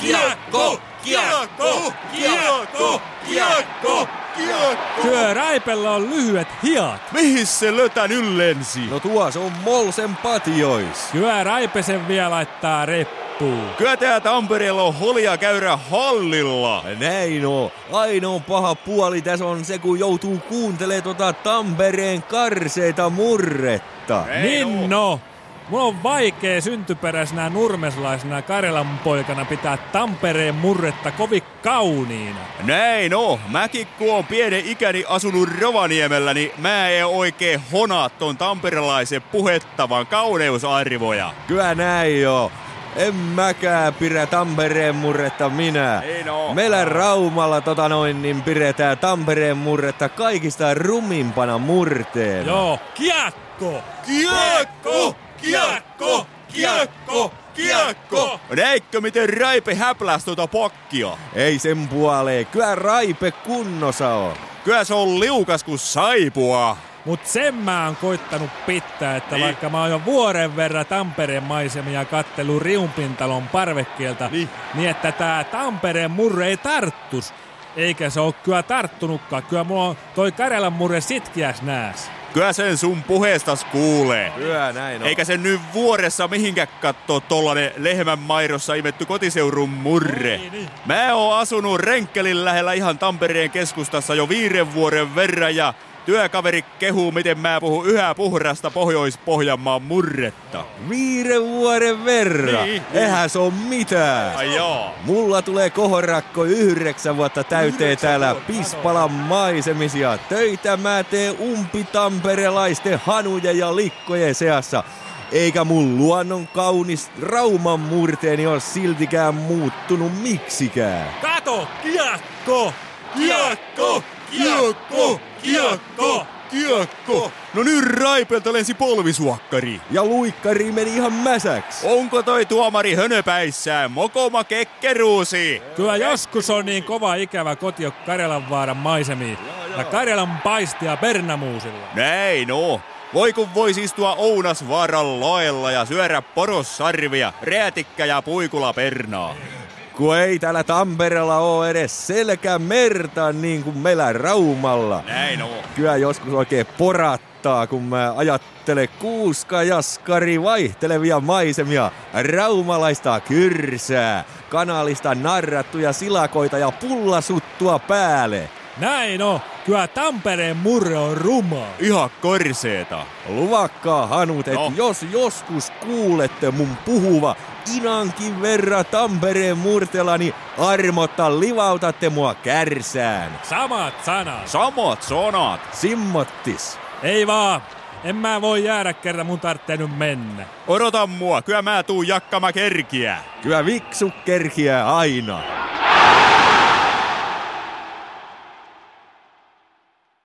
kiekko, kiekko, kiekko, kiekko, kiekko. Työ Raipella on lyhyet hiat. Mihin se lötän yllensi? No tuos on Molsen patiois. Työ Raipesen vielä laittaa reppuun. Kyllä tää Tampereella on holia käyrä hallilla. Näin on. Ainoa paha puoli tässä on se, kun joutuu kuuntelemaan tota Tampereen karseita murretta. Niin no. Mulla on vaikea syntyperäisenä nurmeslaisena Karjalan poikana pitää Tampereen murretta kovin kauniina. Näin on. Mäkin kun on pienen ikäni asunut Rovaniemellä, niin mä en oikein honaa ton tamperelaisen puhettavan kauneusarvoja. Kyllä näin jo. En mäkään pidä Tampereen murretta minä. Ei no. Meillä Raumalla tota noin, niin pidetään Tampereen murretta kaikista rumimpana murteena. Joo, kiekko! Kiekko! Kiekko! Kiekko! Näitkö miten Raipe häpläs tuota pakkia? Ei sen puoleen. Kyllä Raipe kunnossa on. Kyllä se on liukas kuin saipua. Mut sen mä oon koittanut pitää, että Niin. vaikka mä oon jo vuoden verran Tampereen maisemia kattelu Riunpintalon parvekkeelta, Niin. niin että tää Tampereen murre ei tarttus. Eikä se oo kyllä tarttunutkaan. Kyllä mulla on toi Karjalan murre sitkiäs nääs. Kyllä sen sun puheestas kuulee. Kyllä näin on. Eikä se nyt vuoressa mihinkään kattoo tollanen lehmän maidossa imetty kotiseurun murre. Niin, niin. Mä oon asunut Renkkelin lähellä ihan Tampereen keskustassa jo viiden vuoden verran ja työkaveri kehuu, miten mä puhun yhä puhdasta Pohjois-Pohjanmaan murretta. Viiden vuoden verran. Niin, Eihän se on mitään. Ai joo. Mulla tulee kohorakko yhdeksän vuotta täyteen täällä Pispalan maisemisia. Töitä mä teen umpitamperelaisten hanujen ja likkojen seassa. Eikä mun luonnon kaunis Rauman murteeni ole siltikään muuttunut miksikään. Kato, kiekko! Kiekko! Kiekko! Kiekko! Kiekko! No nyt Raipelta lensi polvisuokkari. Ja luikkari meni ihan mäsäksi. Onko toi tuomari hönöpäissään mokoma kekkeruusi? Kyllä joskus on niin kova ikävä koti Karjalan vaaran maisemiin. Ja Karjalan paistia Bernamuusilla. Näin oo. Voi kun vois istua Ounasvaaran laella ja syödä porossarvia, räätikkä ja puikula pernaa. Kun ei täällä Tampereella oo edes selkä merta niin kuin meillä Raumalla. Näin oo. Kyllä joskus oikein porattaa, kun mä ajattelen kuuska jaskari vaihtelevia maisemia, raumalaista kyrsää, kanalista narrattuja silakoita ja pullasuttua päälle. Näin on. Kyllä Tampereen murre on rumaa. Ihan korseeta. Luvakkaa hanut, että No. jos joskus kuulette mun puhuva inankin verran Tampereen murtela, niin armotta livautatte mua kärsään. Samat sanat. Samat sanat. Simmottis. Ei vaan. En mä voi jäädä kerran mun tarvitsee nyt mennä. Odota mua, kyllä mä tuun jakkama kerkiä. Kyllä viksu kerkiää aina.